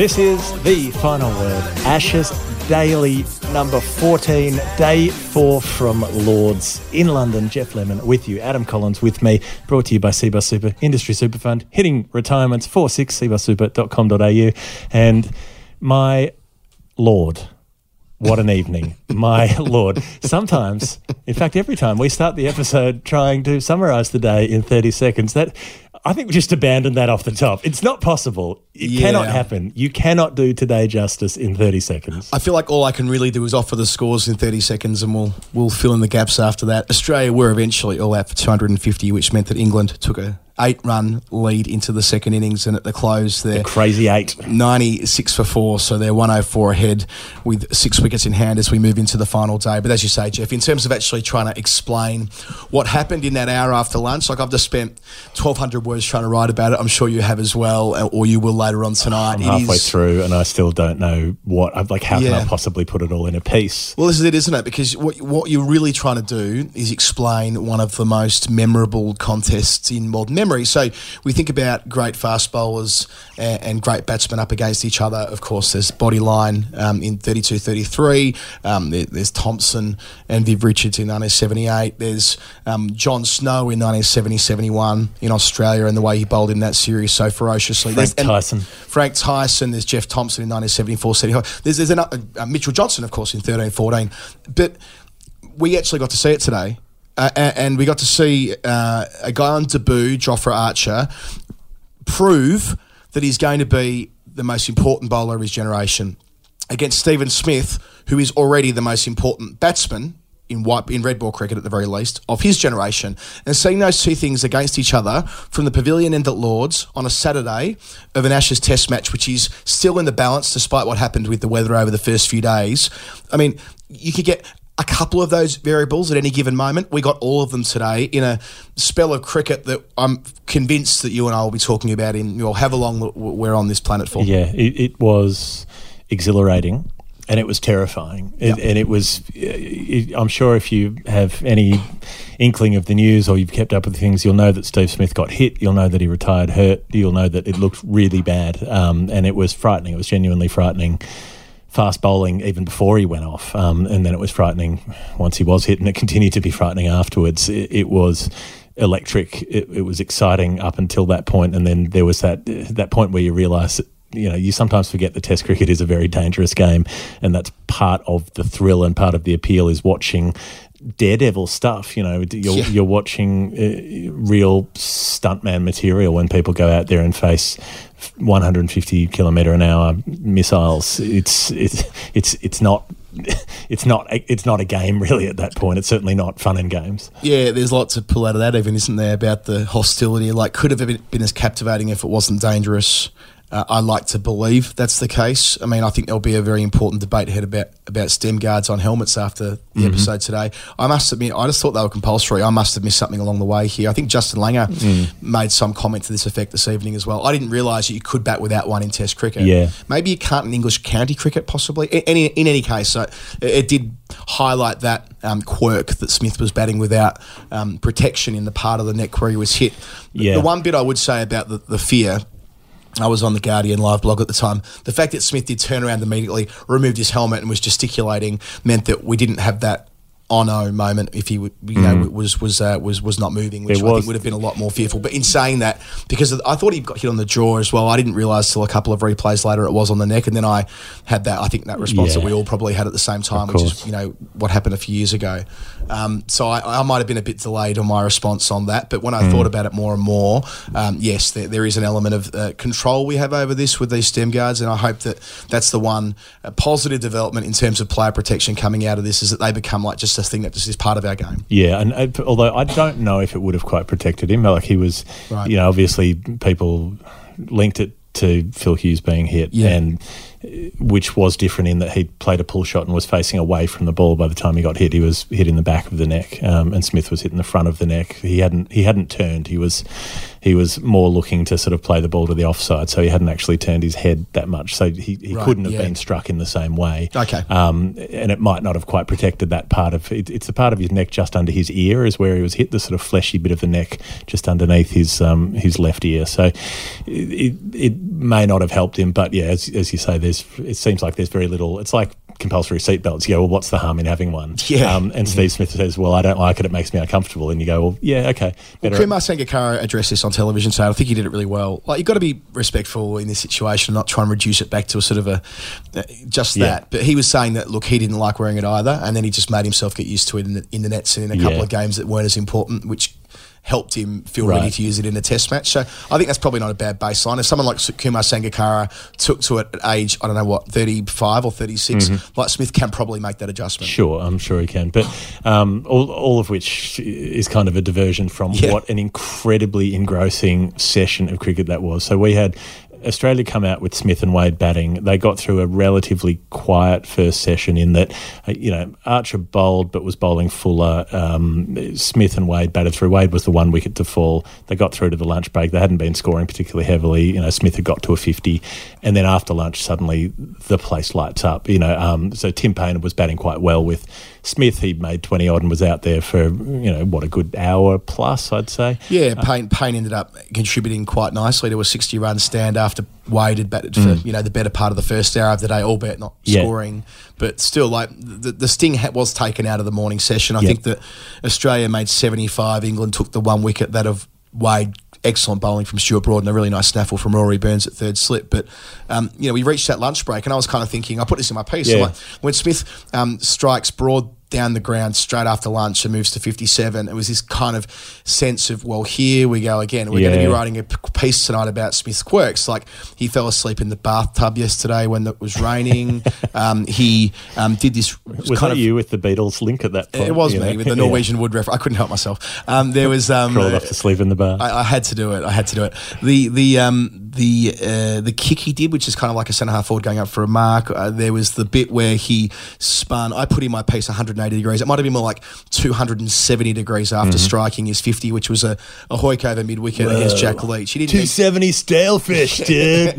This is the final word. Ashes Daily number 14, day four from Lords in London. Geoff Lemon with you, Adam Collins with me, brought to you by Cbus Super, Industry Super Fund, hitting retirements 46 cbussuper.com.au. And my Lord, what an evening. My Lord. Sometimes, in fact, every time we start the episode trying to summarize the day in 30 seconds, that I think we just abandon that off the top. It's not possible. It Yeah. cannot happen. You cannot do today justice in 30 seconds. I feel like all I can really do is offer the scores in 30 seconds and we'll, we'll fill in the gaps after that. Australia were eventually all out for 250, which meant that England took a eight run lead into the second innings and at the close they're Crazy eight. 96 for four, so they're 104 ahead with six wickets in hand as we move into the final day. But as you say, Geoff, in terms of actually trying to explain what happened in that hour after lunch, like I've just spent 1,200 words trying to write about it. I'm sure you have as well, uh, or you will later on tonight. I'm It halfway is- through and I still don't know what, I'm like, how can I possibly put it all in a piece? Well, this is it, isn't it? Because what what you're really trying to do is explain one of the most memorable contests in modern memory. So we think about great fast bowlers and, and great batsmen up against each other. Of course, there's Bodyline um, in 32-33. Um, there, there's Thomson and Viv Richards in 1978. There's um, John Snow in 1970-71 in Australia and the way he bowled in that series so ferociously. Frank There's- Tyson. Frank Tyson, there's Jeff Thomson in 1974, 75. There's, there's another, uh, Mitchell Johnson, of course, in 13, 14. But we actually got to see it today. Uh, and we got to see uh, a guy on debut, Jofra Archer, prove that he's going to be the most important bowler of his generation against Stephen Smith, who is already the most important batsman in white in red ball cricket at the very least of his generation, and seeing those two things against each other from the pavilion end at Lords on a Saturday of an Ashes Test match, which is still in the balance despite what happened with the weather over the first few days. I mean, you could get a couple of those variables at any given moment. We got all of them today in a spell of cricket that I'm convinced that you and I will be talking about in or however long we're on this planet for. Yeah, it, it was exhilarating and it was terrifying. It, And it was, it, I'm sure if you have any inkling of the news or you've kept up with things, you'll know that Steve Smith got hit. You'll know that he retired hurt. You'll know that it looked really bad. Um, and it was frightening. It was genuinely frightening. Fast bowling even before he went off. Um, and then it was frightening once he was hit, and it continued to be frightening afterwards. It, it was electric. It, it was exciting up until that point, and then there was that that point where you realise you know you sometimes forget that Test cricket is a very dangerous game, and that's part of the thrill and part of the appeal is watching daredevil stuff. You know, you're Yeah. you're watching uh, real stuntman material when people go out there and face 150 kilometer an hour missiles. It's it's it's it's not. It's not. It's not a game really at that point. It's certainly not fun and games. Yeah, there's lots to pull out of that, even isn't there, about the hostility? Like, could have been, been as captivating if it wasn't dangerous. Uh, I like to believe that's the case. I mean, I think there'll be a very important debate ahead about about stem guards on helmets after the episode today. I must admit, I just thought they were compulsory. I must have missed something along the way here. I think Justin Langer made some comment to this effect this evening as well. I didn't realise that you could bat without one in Test cricket. Yeah. maybe you can't in English county cricket, possibly. In, in, in any case, so it, it did highlight that um, quirk that Smith was batting without um, protection in the part of the neck where he was hit. The- Yeah. The one bit I would say about the, the fear. I was on the Guardian live blog at the time. The fact that Smith did turn around immediately, removed his helmet, and was gesticulating meant that we didn't have that ono moment if he would, you know, was was uh, was was not moving, which I think would have been a lot more fearful. But in saying that, because I thought he got hit on the jaw as well, I didn't realise till a couple of replays later it was on the neck, and then I had that. I think that response that we all probably had at the same time, which is you know what happened a few years ago. Um, so I, I might have been a bit delayed on my response on that. But when I thought about it more and more, um, yes, there, there is an element of uh, control we have over this with these stem guards, and I hope that that's the one uh, positive development in terms of player protection coming out of this is that they become like just a thing that just is part of our game. Yeah, and uh, although I don't know if it would have quite protected him, like he was, Right. you know, obviously people linked it to Phil Hughes being hit, Yeah. and which was different in that he played a pull shot and was facing away from the ball. By the time he got hit, he was hit in the back of the neck, um, and Smith was hit in the front of the neck. He hadn't he hadn't turned. He was he was more looking to sort of play the ball to the offside, so he hadn't actually turned his head that much. So he, he Right, couldn't have yeah. been struck in the same way. Okay. Um, and it might not have quite protected that part of it. It's the part of his neck just under his ear is where he was hit. The sort of fleshy bit of the neck just underneath his um, his left ear. So it, it, it may not have helped him. But yeah, as, as you say, there's it seems like there's very little. It's like compulsory seatbelts. You go, well, what's the harm in having one? Yeah. Um, and Steve Smith says, well, I don't like it. It makes me uncomfortable. And you go, well, yeah, okay. Well, Better- Kumar Sangakkara addressed this on television so I think he did it really well. Like you've got to be respectful in this situation, and not try and reduce it back to a sort of a uh, just Yeah. that. But he was saying that look, he didn't like wearing it either, and then he just made himself get used to it in the, in the nets and in a couple Yeah. of games that weren't as important, which helped him feel ready to use it in a test match. So I think that's probably not a bad baseline. If someone like Kumar Sangakkara took to it at age, I don't know what, 35 or 36, like Smith can probably make that adjustment. Mm-hmm. Sure, I'm sure he can. But um, all, all of which is kind of a diversion from Yeah. what an incredibly engrossing session of cricket that was. So we had Australia come out with Smith and Wade batting. They got through a relatively quiet first session in that, uh, you know, Archer bowled but was bowling fuller. Um, Smith and Wade batted through. Wade was the one wicket to fall. They got through to the lunch break. They hadn't been scoring particularly heavily. You know, Smith had got to a 50. And then after lunch, suddenly the place lights up. You know, um, so Tim Paine was batting quite well with Smith. He made 20 odd and was out there for, you know, what, a good hour plus, I'd say. Yeah, Paine, Paine ended up contributing quite nicely to a 60 run stand after Wade had batted for you know the better part of the first hour of the day, albeit not Mm. Yeah. scoring. But still, like the, the sting was taken out of the morning session. I Yeah. think that Australia made 75. England took the one wicket that of Wade. Excellent bowling from Stuart Broad and a really nice snaffle from Rory Burns at third slip. But, um, you know, we reached that lunch break and I was kind of thinking, I put this in my piece. Yeah. like, when Smith um, strikes Broad down the ground straight after lunch and moves to 57, it was this kind of sense of, well, here we go again. We're going to be writing a piece tonight about Smith's quirks. Like he fell asleep in the bathtub yesterday when it was raining. um, he um, did this Was kind that of. you with the Beatles link at that point? It was me know? with the Yeah. Norwegian wood reference. I couldn't help myself. Um, there was um, Crawled off to sleep in the bar. I, I had to do it. I had to do it. The the um the uh, the kick he did, which is kind of like a centre half forward going up for a mark. Uh, there was the bit where he spun. I put in my piece 180 degrees. It might have been more like 270 degrees after striking his 50, which was a, a hoik over mid wicket against Jack Leach. He didn't. need- 270 stalefish, dude.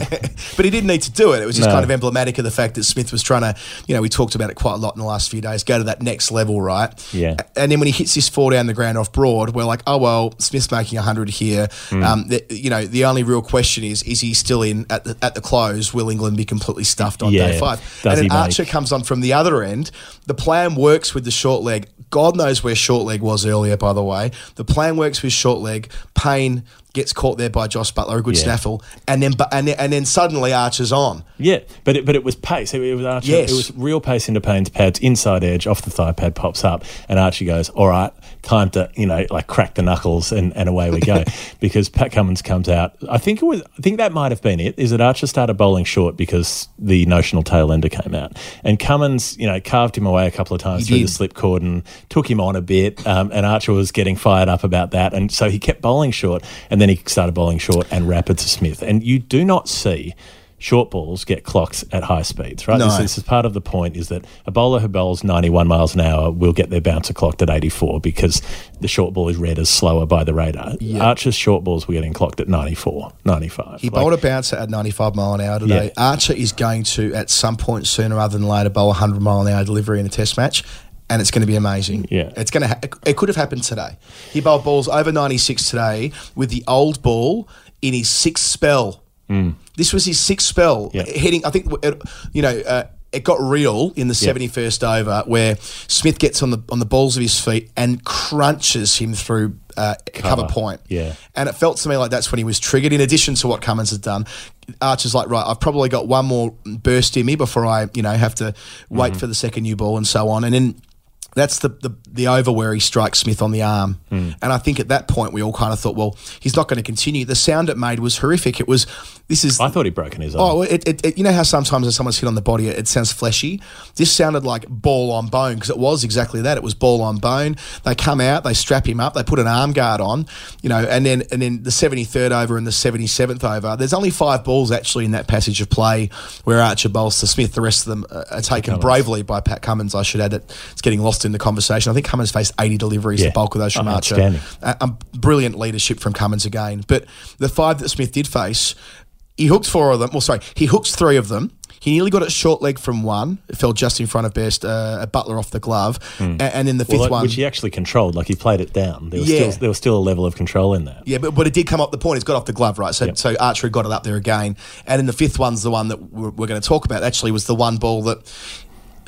but he didn't need to do it. It was just No. kind of emblematic of the fact that Smith was trying to, you know, we talked about it quite a lot in the last few days, go to that next level, right? Yeah. And then when he hits this four down the ground off broad, we're like, oh, well, Smith's making 100 here. Hmm. Um, the, you know, the only real question is, is he still in at the, at the close? Will England be completely stuffed on Yeah. day five? And he then make- Archer comes on from the other end. The plan works with the short leg. God knows where short leg was earlier, by the way. The plan works with short leg. Paine gets caught there by Jos Buttler, a good Yeah. snaffle, and then and then, and then suddenly Archer's on. Yeah, but it, but it was pace. It, it was Archie. Yes. It was real pace into Paine's pads, inside edge, off the thigh pad pops up, and Archie goes, "All right, time to you know like crack the knuckles and, and away we go." because Pat Cummins comes out. I think it was. I think that might have been it. Is that Archer started bowling short because the notional tail ender came out, and Cummins you know carved him away a couple of times He through did. the slip cord and took him on a bit, um, and Archer was getting fired up about that, and so he kept bowling short, and then he started bowling short and rapid to Smith, and you do not see short balls get clocks at high speeds, right? No. This, this is part of the point is that a bowler who bowls 91 miles an hour will get their bouncer clocked at 84 because the short ball is read as slower by the radar. Archer's short balls were getting clocked at 94, 95. He Like, bowled a bouncer at 95 mile an hour today. Yeah. Archer is going to, at some point sooner rather than later, bowl a 100 mile an hour delivery in a test match. And it's going to be amazing. Yeah. it's going to. Ha- it could have happened today. He bowled balls over ninety six today with the old ball in his sixth spell. This was his sixth spell. Yeah. Hitting, I think, it, you know, uh, it got real in the seventy first over where Smith gets on the on the balls of his feet and crunches him through uh, cover. Cover. point. Yeah. And it felt to me like that's when he was triggered, in addition to what Cummins had done. Archer's like, right, I've probably got one more burst in me before I, you know, have to wait for the second new ball and so on. And then That's the, the the over where he strikes Smith on the arm, Hmm. and I think at that point we all kind of thought, well, he's not going to continue. The sound it made was horrific. It was this is I thought he'd broken his arm. Oh, it, it, it, you know how sometimes when someone's hit on the body, it, it sounds fleshy. This sounded like ball on bone because it was exactly that. It was ball on bone. They come out, they strap him up, they put an arm guard on, you know, and then and then the seventy third over and the seventy seventh over. There's only five balls actually in that passage of play where Archer bowls to Smith. The rest of them uh, are taken bravely by Pat Cummins. I should add that It's getting lost in the conversation. I think Cummins faced eighty deliveries, Yeah. the bulk of those from Oh, Archer. outstanding. Uh, um, brilliant leadership from Cummins again. But the five that Smith did face, he hooked four of them. Well, sorry, he hooks three of them. He nearly got it short leg from one. It fell just in front of best uh, a Buttler off the glove, A- and, then the fifth. Well, one. which he actually controlled, like he played it down. There was, Yeah. still, there was still a level of control in that. Yeah, but, but it did come up the point. It's got off the glove, right? So, Yep. so Archer got it up there again. And then the fifth one's the one that we're, we're going to talk about. Actually, was the one ball that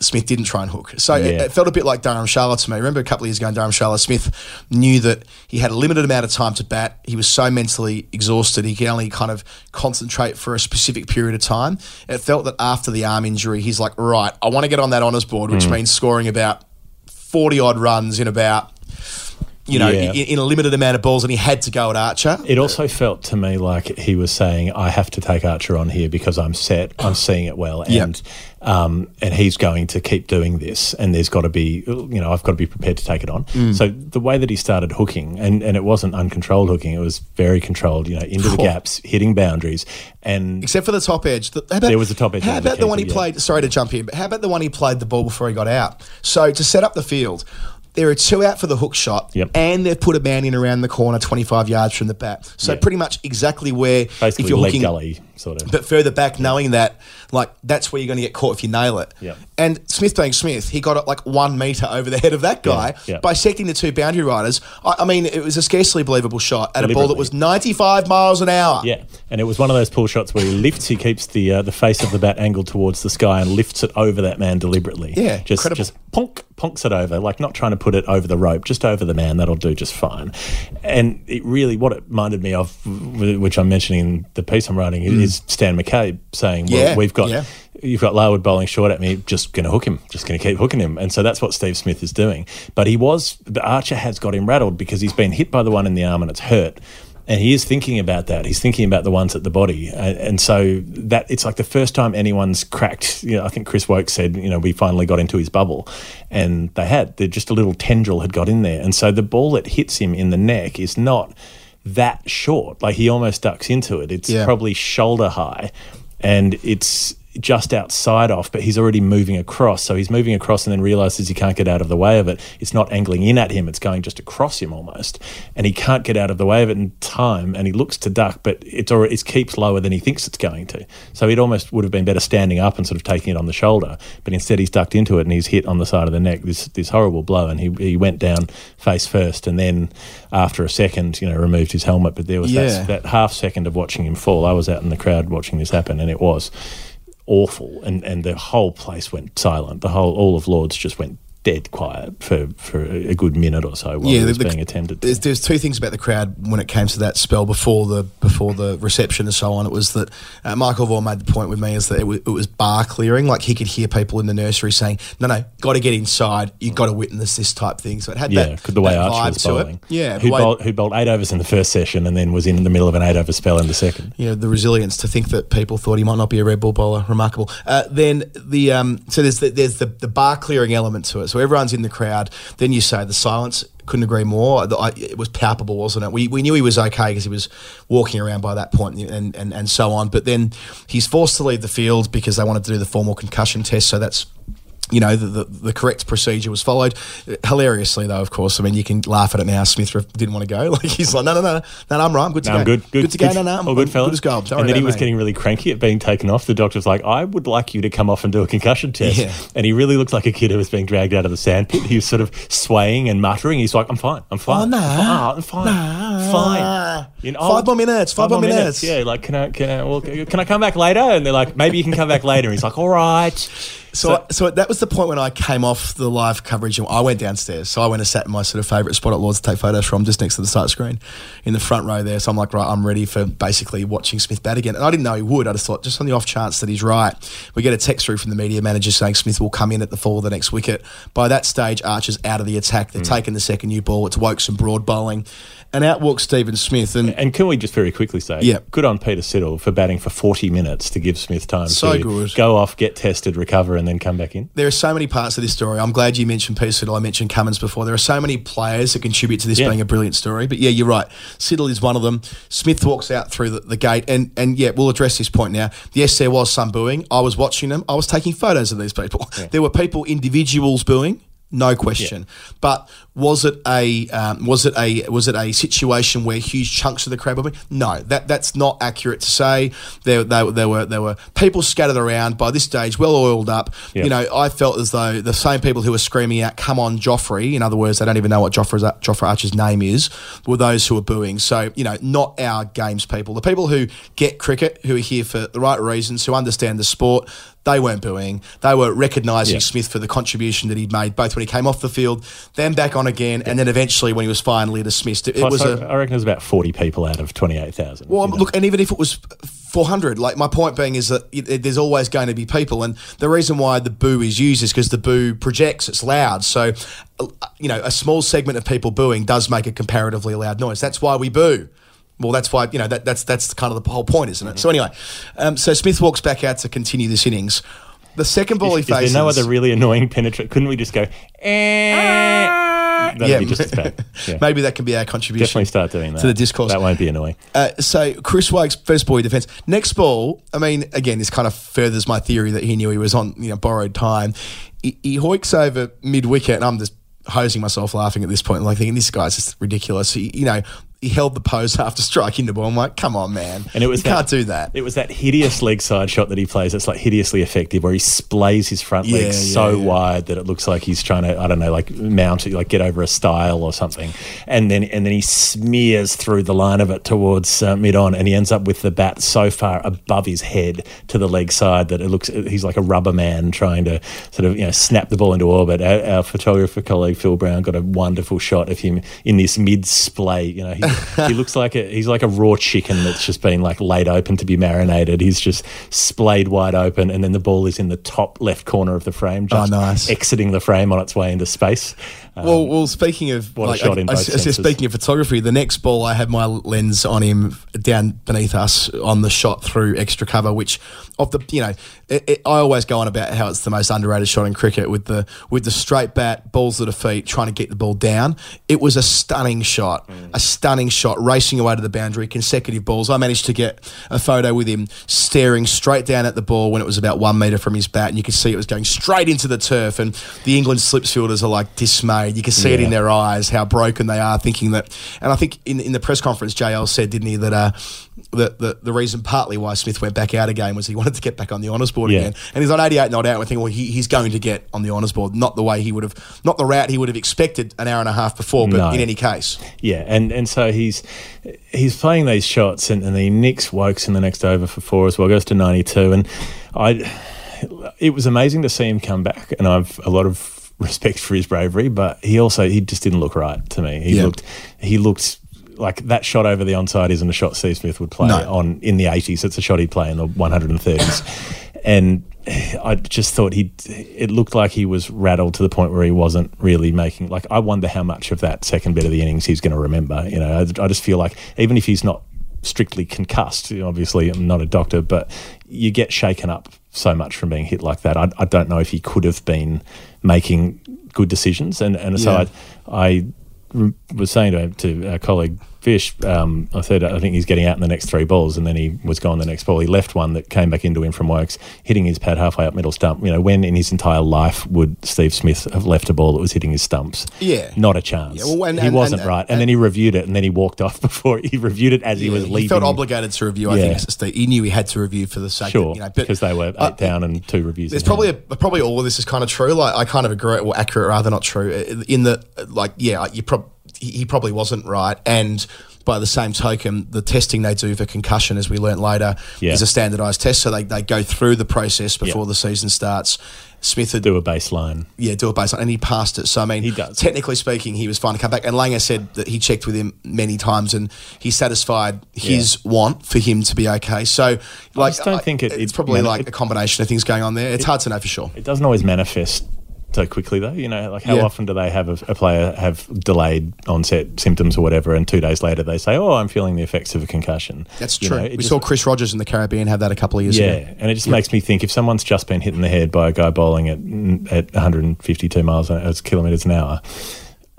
Smith didn't try and hook. So it, Yeah. it felt a bit like Dharamsala to me. Remember a couple of years ago in Dharamsala, Smith knew that he had a limited amount of time to bat. He was so mentally exhausted, he could only kind of concentrate for a specific period of time. It felt that after the arm injury, he's like, right, I want to get on that honours board, which hmm. means scoring about 40 odd runs in about. You know, Yeah. in, in a limited amount of balls, and he had to go at Archer. It also felt to me like he was saying, "I have to take Archer on here because I'm set. I'm seeing it well, Yep. and um, and he's going to keep doing this. And there's got to be, you know, I've got to be prepared to take it on. Mm. So the way that he started hooking, and and it wasn't uncontrolled hooking; it was very controlled. You know, into the gaps, hitting boundaries, and Except for the top edge. The- how about- There was a top edge How under the about the one he yeah. played? Sorry to jump in, but how about the one he played the ball before he got out? So to set up the field, there are two out for the hook shot, Yep. and they've put a man in around the corner, twenty-five yards from the bat. So Yeah. pretty much exactly where basically if you're leg hooking, gully sort of. but further back, knowing that, like that's where you're going to get caught if you nail it. Yep. And Smith being Smith, he got it like one meter over the head of that guy, Yeah, yeah. bisecting the two boundary riders. I, I mean, it was a scarcely believable shot at a ball that was 95 miles an hour. Yeah, and it was one of those pull shots where he lifts, he keeps the uh, the face of the bat angled towards the sky and lifts it over that man deliberately. Yeah, just incredible. just ponk ponks it over, like not trying to put it over the rope, just over the man. That'll do just fine. And it really, what it reminded me of, which I'm mentioning in the piece I'm writing, is Stan McCabe saying, "Well. Yeah, we've got." yeah. You've got Larwood bowling short at me, just going to hook him, just going to keep hooking him. And so that's what Steve Smith is doing. But he was, the Archer has got him rattled because he's been hit by the one in the arm and it's hurt. And he is thinking about that. He's thinking about the ones at the body. And, and so that it's like the first time anyone's cracked. You know, I think Chris Woakes said, you know, we finally got into his bubble. And they had. They're just a little tendril had got in there. And so the ball that hits him in the neck is not that short. Like he almost ducks into it. It's Yeah. probably shoulder high. And it's just outside off, but he's already moving across. So he's moving across and then realizes he can't get out of the way of it. It's not angling in at him, it's going just across him almost. And he can't get out of the way of it in time and he looks to duck, but it's already, it keeps lower than he thinks it's going to. So it almost would have been better standing up and sort of taking it on the shoulder. But instead he's ducked into it and he's hit on the side of the neck, this this horrible blow, and he, he went down face first and then after a second, you know, removed his helmet. But there was Yeah. that, that half second of watching him fall. I was out in the crowd watching this happen and it was awful, and and the whole place went silent. The whole all of Lords just went dead quiet for for a good minute or so while it was the- being attended. There's, there's two things about the crowd when it came to that spell before the before the reception and so on. It was that uh, Michael Vaughan made the point with me is that it, w- it was bar clearing. Like he could hear people in the nursery saying, "No, no, got to get inside. You've got to witness this type thing." So it had Yeah, that, the way that Archer was bowling. Yeah, who bowled, who bowled eight overs in the first session and then was in the middle of an eight over spell in the second. know the resilience to think that people thought he might not be a red ball bowler. Remarkable. Uh, then the um, so there's the, there's the, the bar clearing element to it. So everyone's in the crowd. Then you say the silence. Couldn't agree more. It was palpable, wasn't it? We, we knew he was okay because he was walking around by that point and, and, and so on. But then he's forced to leave the field because they wanted to do the formal concussion test. So that's you know, the, the, the correct procedure was followed. Hilariously, though, of course. I mean, you can laugh at it now. Smith didn't want to go. Like he's like, no, no, no, no, no I'm right. I'm good to No, go. I'm good. Good, to go. No, no, I'm all good, fella. Good as gold. Don't and then he was me. getting really cranky at being taken off. The doctor's like, I would like you to come off and do a concussion test. Yeah. And he really looked like a kid who was being dragged out of the sandpit. He was sort of swaying and muttering. He's like, I'm fine. I'm fine. Oh, no. I'm fine. I'm fine. Fine. Five more minutes. Five, more minutes. Yeah, like can I can I well, can I come back later? And they're like, maybe you can come back later. And he's like, all right. So, so, that was the point when I came off the live coverage and I went downstairs. So I went and sat in my sort of favourite spot at Lords to take photos from, just next to the start screen, in the front row there. So I'm like, right, I'm ready for basically watching Smith bat again. And I didn't know he would. I just thought, just on the off chance that he's right, we get a text through from the media manager saying Smith will come in at the fall of the next wicket. By that stage, Archer's out of the attack. They're mm. taking the second new ball. It's Woakes and Broad bowling, and out walks Stephen Smith. And And can we just very quickly say, Yeah. good on Peter Siddle for batting for 40 minutes to give Smith time So to good. go off, get tested, recover, and then come back in? there are so many parts of this story. I'm glad you mentioned Peter Siddle. I mentioned Cummins before. There are so many players that contribute to this Yeah. being a brilliant story. But yeah, you're right. Siddle is one of them. Smith walks out through the, the gate, and and yeah, we'll address this point now. Yes, there was some booing. I was watching them. I was taking photos of these people. There were people, individuals booing. No question, but was it a um, was it a was it a situation where huge chunks of the crowd were? being- No, that that's not accurate to say. There, there, there were there were people scattered around by this stage, well oiled up. Yeah. You know, I felt as though the same people who were screaming out, "Come on, Joffrey!" In other words, they don't even know what Joffrey's, Jofra Archer's name is. Were those who were booing? So you know, not our games people. The people who get cricket, who are here for the right reasons, who understand the sport. They weren't booing. They were recognising Yeah. Smith for the contribution that he'd made, both when he came off the field, then back on again, and then eventually when he was finally dismissed. It, it was I, a I reckon there's about 40 people out of 28,000. well, you know. look, and even if it was 400, like my point being is that it, it- there's always going to be people, and the reason why the boo is used is because the boo projects, it's loud. So, uh, you know, a small segment of people booing does make a comparatively loud noise. That's why we boo. Well, that's why you know that, that's that's kind of the whole point, isn't it? So anyway, um, so Smith walks back out to continue this innings. The second ball is, he is faces. there no other really annoying penetrate? Couldn't we just go, eh? That'd be just as bad. Yeah. Maybe that can be our contribution. Definitely start doing that. to the discourse. That won't be annoying. Uh, so Chris Woakes' first ball defence. Next ball, I mean, again, this kind of furthers my theory that he knew he was on you know borrowed time. He, he hoiks over mid wicket, and I'm just hosing myself laughing at this point, like thinking this guy's just ridiculous. He, you know, he held the pose after striking the ball. I'm like, come on, man, And it was you that, can't do that. It was that hideous leg side shot that he plays. That's like hideously effective, where he splays his front Yeah, yeah, so yeah. wide that it looks like he's trying to, I don't know, like mount, it, like get over a stile or something, and then and then he smears through the line of it towards uh, mid on, and he ends up with the bat so far above his head to the leg side that it looks he's like a rubber man trying to sort of you know snap the ball into orbit. Our, our photographer colleague Phil Brown got a wonderful shot of him in this mid splay. You know, he, looks like a he's like a raw chicken that's just been like laid open to be marinated. He's just splayed wide open, and then the ball is in the top left corner of the frame, oh, just Oh, nice. exiting the frame on its way into space. Um, well, well, speaking of what a shot in I- I- both I- I- senses. speaking of photography, the next ball I had my lens on him down beneath us on the shot through extra cover, which of the you know it, it, I always go on about how it's the most underrated shot in cricket with the with the straight bat, balls to the feet, trying to get the ball down. It was a stunning shot, a stunning shot, racing away to the boundary, consecutive balls. I managed to get a photo with him staring straight down at the ball when it was about one metre from his bat, and you could see it was going straight into the turf. And the England slips fielders are like dismayed. You can see it in their eyes how broken they are, thinking that. And I think in in the press conference, JL said, didn't he, that uh, that the, the reason partly why Smith went back out again was he wanted to get back on the honours board Yeah. again. And he's on 88 not out. We're thinking, well, he, he's going to get on the honours board, not the way he would have, not the route he would have expected an hour and a half before, but No. in any case. Yeah, and, and so he's he's playing these shots, and, and he nicks Woakes in the next over for four as well, goes to ninety two, and I it was amazing to see him come back, and I've a lot of respect for his bravery, but he also he just didn't look right to me. He Yeah. looked he looked. Like that shot over the onside isn't a shot Steve Smith would play No. on in the 80s. It's a shot he'd play in the 130s. and I just thought he it looked like he was rattled to the point where he wasn't really making like I wonder how much of that second bit of the innings he's going to remember you know I, I just feel like even if he's not strictly concussed you know, obviously I'm not a doctor but you get shaken up so much from being hit like that I, I don't know if he could have been making good decisions and and so Yeah. I, I was saying to, to our colleague Fish, um, I said I think he's getting out in the next three balls, and then he was gone the next ball. He left one that came back into him from Woakes, hitting his pad halfway up middle stump. You know, when in his entire life would Steve Smith have left a ball that was hitting his stumps? Yeah. not a chance. Yeah, well, and- he and- wasn't and- right, and, then he reviewed it, and then he walked off before he reviewed it as he was leaving. He felt obligated to review. I Yeah. think Steve, he knew he had to review for the sake, Sure, of, you know, because they were eight uh, down and two reviews. There's probably a, probably all of this is kind of true. Like I kind of agree, or accurate rather, not true. In the, like, yeah, you prob he probably wasn't right. And by the same token, the testing they do for concussion, as we learnt later, Yeah. is a standardised test. So they, they go through the process before Yeah. the season starts. Smith had Do a baseline. yeah, do a baseline, and he passed it. So I mean, He does. technically speaking, he was fine to come back. And Langer said that he checked with him many times, and he satisfied his want for him to be okay. So, like, just don't think it- it's it- probably like a combination of things going on there. It's hard to know for sure. It doesn't always manifest so quickly, though. You know, like how Yeah. often do they have a, a player have delayed onset symptoms or whatever, and two days later they say, "Oh, I'm feeling the effects of a concussion." That's You true. know, we just- saw Chris Rogers in the Caribbean have that a couple of years Yeah, ago. and it just makes me think if someone's just been hit in the head by a guy bowling at at 152 miles an hour, kilometers an hour,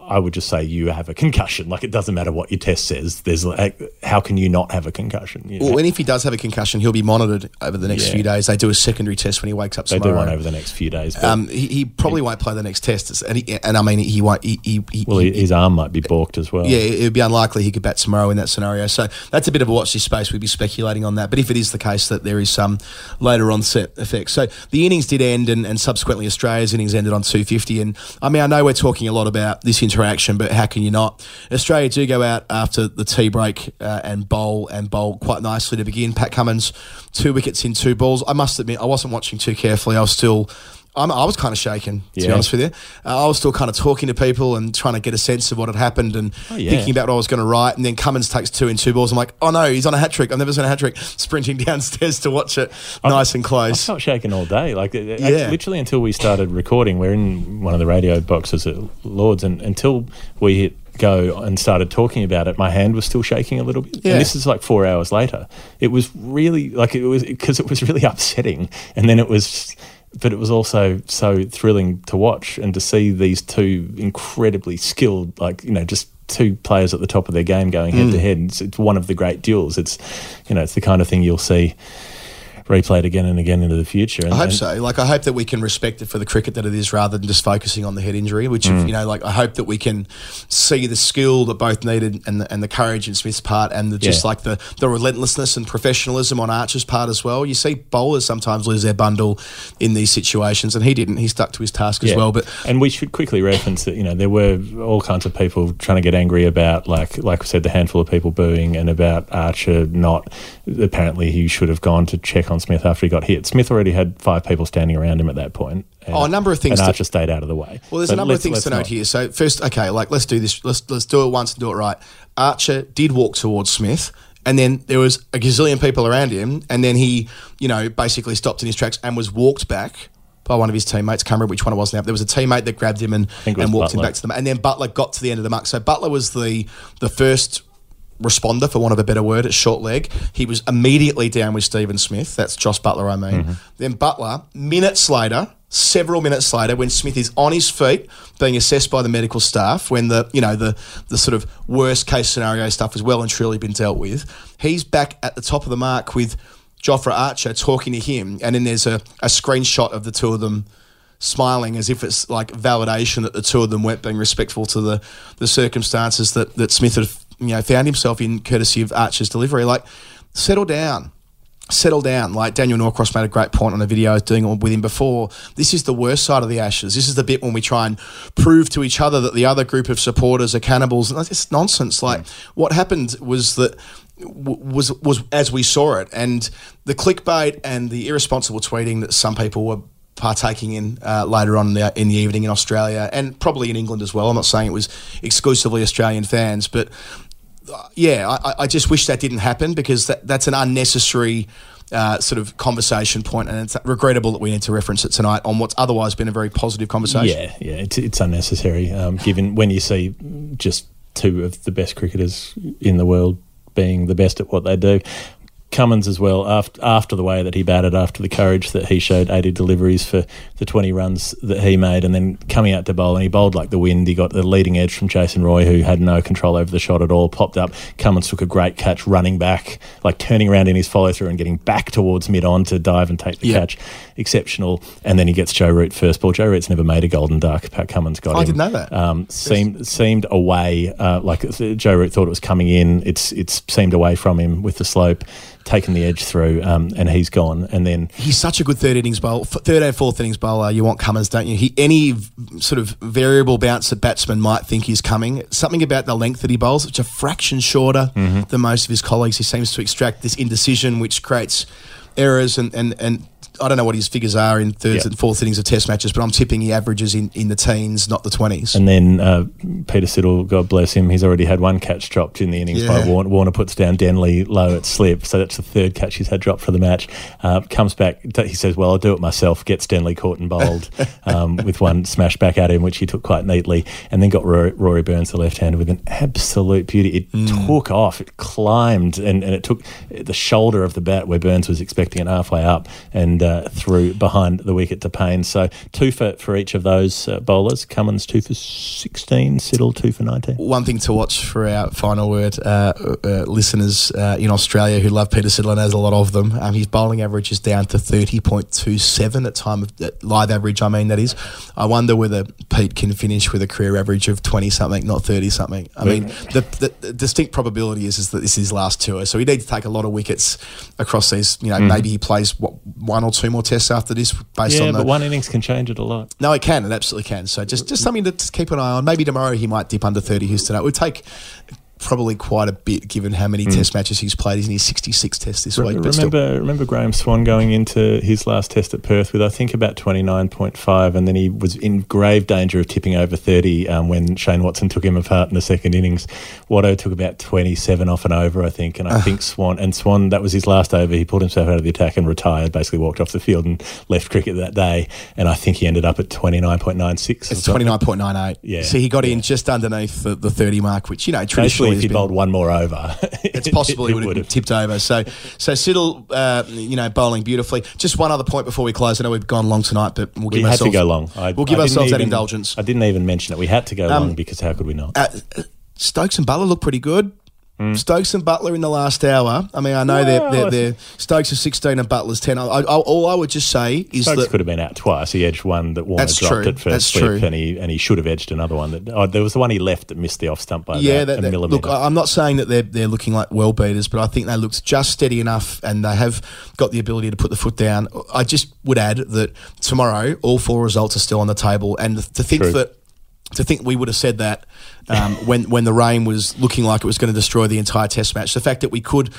I would just say you have a concussion. Like it doesn't matter what your test says. There's like, how can you not have a concussion? You know? Well, and if he does have a concussion, he'll be monitored over the next Yeah. few days. They do a secondary test when he wakes up they tomorrow. do one over the next few days. Um, he, he probably won't play the next test, and, he, and I mean, he won't. He, he, he, well, his arm might be balked as well. Yeah, it would be unlikely he could bat tomorrow in that scenario. So that's a bit of a watch this space. We'd be speculating on that. But if it is the case that there is some later onset effects. So the innings did end, and, and subsequently Australia's innings ended on 250. And I mean, I know we're talking a lot about this interaction, but how can you not? Australia do go out after the tea break uh, and bowl and bowl quite nicely to begin. Pat Cummins, two wickets in two balls. I must admit, I wasn't watching too carefully. I was still. I'm, I was kind of shaken, to be honest with you. Uh, I was still kind of talking to people and trying to get a sense of what had happened and Oh, yeah. thinking about what I was going to write. And then Cummins takes two in two balls. I'm like, oh no, he's on a hat trick. I've never seen a hat trick. Sprinting downstairs to watch it, nice and I close. felt shaken all day. Like it- it- Yeah. literally until we started recording. We're in one of the radio boxes at Lords, and until we hit go and started talking about it, my hand was still shaking a little bit. Yeah. And this is like four hours later. It was really like it was because it was really upsetting, and then it was. But it was also so thrilling to watch and to see these two incredibly skilled, like you know, just two players at the top of their game going head to hmm. head. It's, it's one of the great duels. It's, you know, it's the kind of thing you'll see replayed again and again into the future. And, I hope so. Like, I hope that we can respect it for the cricket that it is rather than just focusing on the head injury, which, Mm. if, you know, like, I hope that we can see the skill that both needed and the, and the courage in Smith's part and the, just Yeah. like the, the relentlessness and professionalism on Archer's part as well. You see bowlers sometimes lose their bundle in these situations, and he didn't. He stuck to his task as well. But and we should quickly reference that you know there were all kinds of people trying to get angry about like like we said the handful of people booing and about Archer not apparently he should have gone to check on Smith after he got hit. Smith already had five people standing around him at that point. And, Oh, a number of things And to- Archer stayed out of the way. Well, there's But a number of things to note not- here. So first, okay, like let's do this. Let's let's do it once and do it right. Archer did walk towards Smith, and then there was a gazillion people around him, and then he, you know, basically stopped in his tracks and was walked back by one of his teammates. Can't remember which one it was now. There was a teammate that grabbed him and, think it was and walked him back to them, and then Buttler got to the end of the muck. So Buttler was the the first responder, for want of a better word, at short leg. He was immediately down with Stephen Smith. That's Jos Buttler, I mean. Mm-hmm. Then Buttler, minutes later, several minutes later, when Smith is on his feet, being assessed by the medical staff, when the you know the the sort of worst case scenario stuff has well and truly been dealt with, he's back at the top of the mark with Jofra Archer talking to him, and then there's a, a screenshot of the two of them smiling as if it's like validation that the two of them weren't being respectful to the, the circumstances that, that Smith had you know found himself in courtesy of Archer's delivery. Like, settle down. Settle down. Like Daniel Norcross made a great point on a video I was doing with him before. This is the worst side of the Ashes. This is the bit when we try and prove to each other that the other group of supporters are cannibals. And It's nonsense. Like what happened was that was was as we saw it, and the clickbait and the irresponsible tweeting that some people were partaking in uh, later on in the, in the evening in Australia and probably in England as well. I'm not saying it was exclusively Australian fans, but yeah, I, I just wish that didn't happen because that, that's an unnecessary. Uh, sort of conversation point, and it's regrettable that we need to reference it tonight on what's otherwise been a very positive conversation. Yeah, yeah, it's it's unnecessary. Um, given when you see just two of the best cricketers in the world being the best at what they do. Cummins as well, after after the way that he batted, after the courage that he showed, 80 deliveries for the 20 runs that he made, and then coming out to bowl, and he bowled like the wind. He got the leading edge from Jason Roy, who had no control over the shot at all, popped up. Cummins took a great catch, running back, like turning around in his follow through and getting back towards mid on to dive and take the Yeah. catch. Exceptional. And then he gets Joe Root first ball. Joe Root's never made a golden duck. Pat Cummins got it. I him. didn't know that. Um, seemed seemed away, uh, like Joe Root thought it was coming in. It's it's seemed away from him with the slope. Taken the edge through, um, and he's gone. And then He's such a good third innings bowl, third and fourth innings bowler. You want Cummins, don't you? He any v- sort of variable bounce that batsman might think is coming. Something about the length that he bowls, which a fraction shorter Mm-hmm. than most of his colleagues. He seems to extract this indecision, which creates errors and and and. I don't know what his figures are in thirds Yeah. and fourth innings of Test matches, but I'm tipping he averages in, in the teens, not the twenties. And then uh, Peter Siddle, God bless him, he's already had one catch dropped in the innings by Warner. Warner puts down Denley low at slip, so that's the third catch he's had dropped for the match. Uh, comes back, he says, "Well, I'll do it myself." Gets Denley caught and bowled um, with one smash back at him, which he took quite neatly, and then got Rory, Rory Burns the left-hander with an absolute beauty. It Mm. took off, it climbed, and, and it took the shoulder of the bat where Burns was expecting it halfway up and uh, through behind the wicket to Paine. So two for, for each of those uh, bowlers. Cummins two for 16, Siddle two for 19. one thing to watch for our final word, uh, uh, listeners uh, in Australia who love Peter Siddle, and there's a lot of them. Um, his bowling average is down to thirty point two seven at time of at live average. I mean, that is. I wonder whether Pete can finish with a career average of twenty something, not thirty something. I mean, the, the, the distinct probability is, is that this is his last tour, so he needs to take a lot of wickets across these. You know, maybe he plays what, one or two more tests after this, based Yeah, on the but one innings can change it a lot. no, it can. It absolutely can. So just, just something to keep an eye on. Maybe tomorrow he might dip under 30 Houston. It would take probably quite a bit given how many test matches he's played. He's in his 66 tests this week. But still. remember, remember Graeme Swann going into his last test at Perth with I think about twenty nine point five, and then he was in grave danger of tipping over thirty um, when Shane Watson took him apart in the second innings. Watto took about twenty seven off and over, I think, and I think Swann and Swann that was his last over. He pulled himself out of the attack and retired. Basically, walked off the field and left cricket that day. And I think he ended up at twenty nine point nine six. It's 29.98. Yeah. See, he got in just underneath the, the 30 mark, which, you know, traditionally if he been- bowled one more over, it's possible he would have tipped over. So, so Siddle, uh, you know, bowling beautifully. Just one other point before we close. I know we've gone long tonight, but we'll We give had ourselves to go long. I, we'll give ourselves that indulgence. I didn't even mention it. We had to go Um, long because how could we not? Uh, Stokes and Buttler look pretty good. Hmm. Stokes and Buttler in the last hour. I mean, I know they're, they're, they're Stokes is 16 and Buttler's 10. I, I, all I would just say is Stokes that could have been out twice. He edged one that Warner dropped true. at first That's slip, true. and he and he should have edged another one. That oh, there was the one he left that missed the off stump by yeah, that, a that- millimetre. look, I'm not saying that they're they're looking like well beaters, but I think they looked just steady enough, and they have got the ability to put the foot down. I just would add that tomorrow all four results are still on the table, and to think True. that to think we would have said that um, when when the rain was looking like it was going to destroy the entire Test match, the fact that we could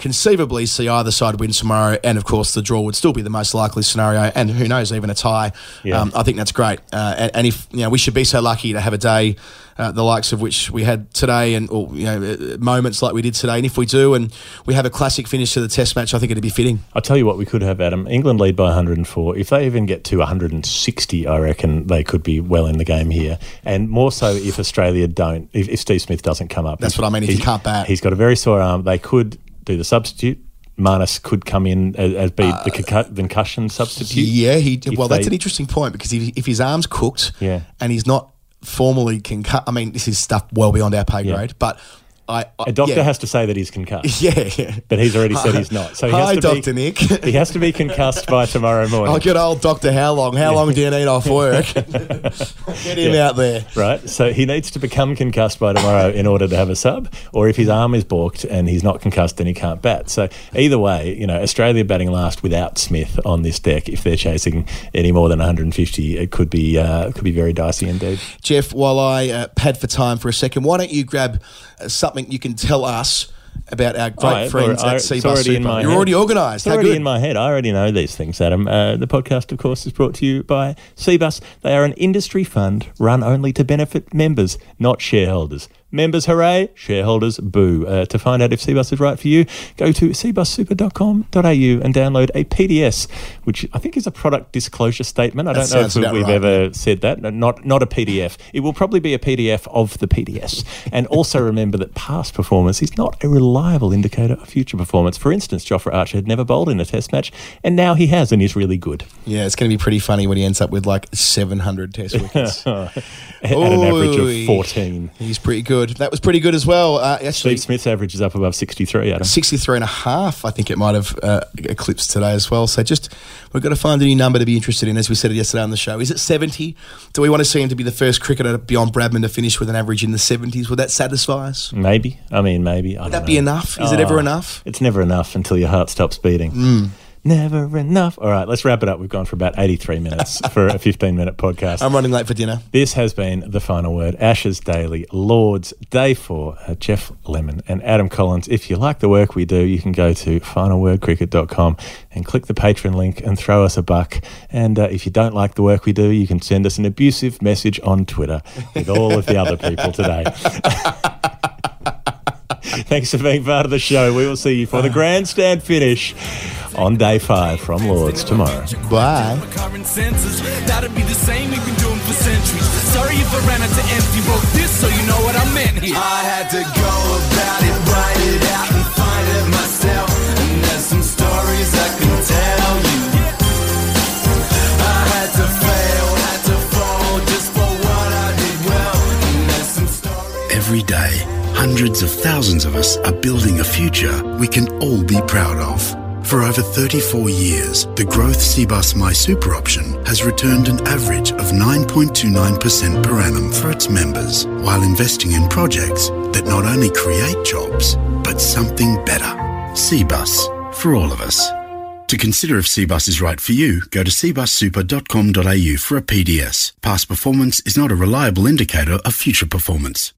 conceivably see either side win tomorrow, and of course the draw would still be the most likely scenario, and who knows, even a tie. Yeah. Um, I think that's great, uh, and, and if you know, we should be so lucky to have a day. Uh, the likes of which we had today, and or, you know uh, moments like we did today, and if we do, and we have a classic finish to the Test match, I think it'd be fitting. I'll tell you what we could have, Adam. England lead by 104. If they even get to 160, I reckon they could be well in the game here. And more so if Australia don't, if, if Steve Smith doesn't come up. That's what I mean, if he can't bat. He's got a very sore arm. They could do the substitute. Marnus could come in as, as be the concu- concussion substitute. Uh, Yeah, he. Well, that's an interesting point because if, if his arm's cooked, Yeah. and he's not formally concussed. I mean, this is stuff well beyond our pay Yeah. grade, but I. I A doctor yeah. has to say that he's concussed. Yeah, yeah. But he's already said he's not. So he Hi, has to Dr. be, Nick. he has to be concussed by tomorrow morning. Oh, good old Doctor. How long? How long do you need off work? Get him Yeah. out there. right? So he needs to become concussed by tomorrow in order to have a sub, or if his arm is balked and he's not concussed, then he can't bat. So either way, you know, Australia batting last without Smith on this deck, if they're chasing any more than 150, it could be uh, it could be very dicey indeed. Geoff, while I uh, pad for time for a second, why don't you grab something you can tell us about our great I- friends at Cbus already Super? in my You're head. already organised. It's How already good? in my head. I already know these things, Adam. Uh, the podcast, of course, is brought to you by Cbus. They are an industry fund run only to benefit members, not shareholders. Members, hooray! Shareholders, boo. Uh, to find out if Cbus is right for you, go to cbussuper.com.au and download a PDS, which I think is a product disclosure statement. I That don't know if we've right, ever said that. No, Not not a PDF. It will probably be a PDF of the PDS. And also remember that past performance is not a reliable indicator of future performance. For instance, Jofra Archer had never bowled in a Test match, and now he has, and he's really good Yeah, it's going to be pretty funny when he ends up with like 700 test wickets. at an average of fourteen. He's pretty good. Good. That was pretty good as well. Uh, actually, Steve Smith's average is up above 63, Adam. 63 and a half, I think it might have uh, eclipsed today as well. So just, we've got to find a new number to be interested in, as we said yesterday on the show. Is it 70? Do we want to see him to be the first cricketer beyond Bradman to finish with an average in the 70s? Would that satisfy us? Maybe. I mean, maybe. I Would that be enough? Is it ever Oh, enough? It's never enough until your heart stops beating. Never enough. All right, let's wrap it up. We've gone for about 83 minutes for a 15 minute podcast. I'm running late for dinner. This has been The Final Word, Ashes Daily, Lords, Day 4, uh, Geoff Lemon and Adam Collins. If you like the work we do, you can go to finalwordcricket.com and click the Patreon link and throw us a buck. And uh, if you don't like the work we do, you can send us an abusive message on Twitter with all of the other people today. Thanks for being part of the show. We will see you for the grandstand finish on day five from Lords tomorrow. Bye. My current senses, that'd be the same we've been doing for centuries. Sorry if I ran out to empty. Wrote this so you know what I meant here. I had to go about it, write it out, hundreds of thousands of us are building a future we can all be proud of. For over 34 years, the Growth Cbus My Super option has returned an average of 9.29% per annum for its members, while investing in projects that not only create jobs, but something better. Cbus, for all of us. To consider if Cbus is right for you, go to cbussuper.com.au for a PDS. Past performance is not a reliable indicator of future performance.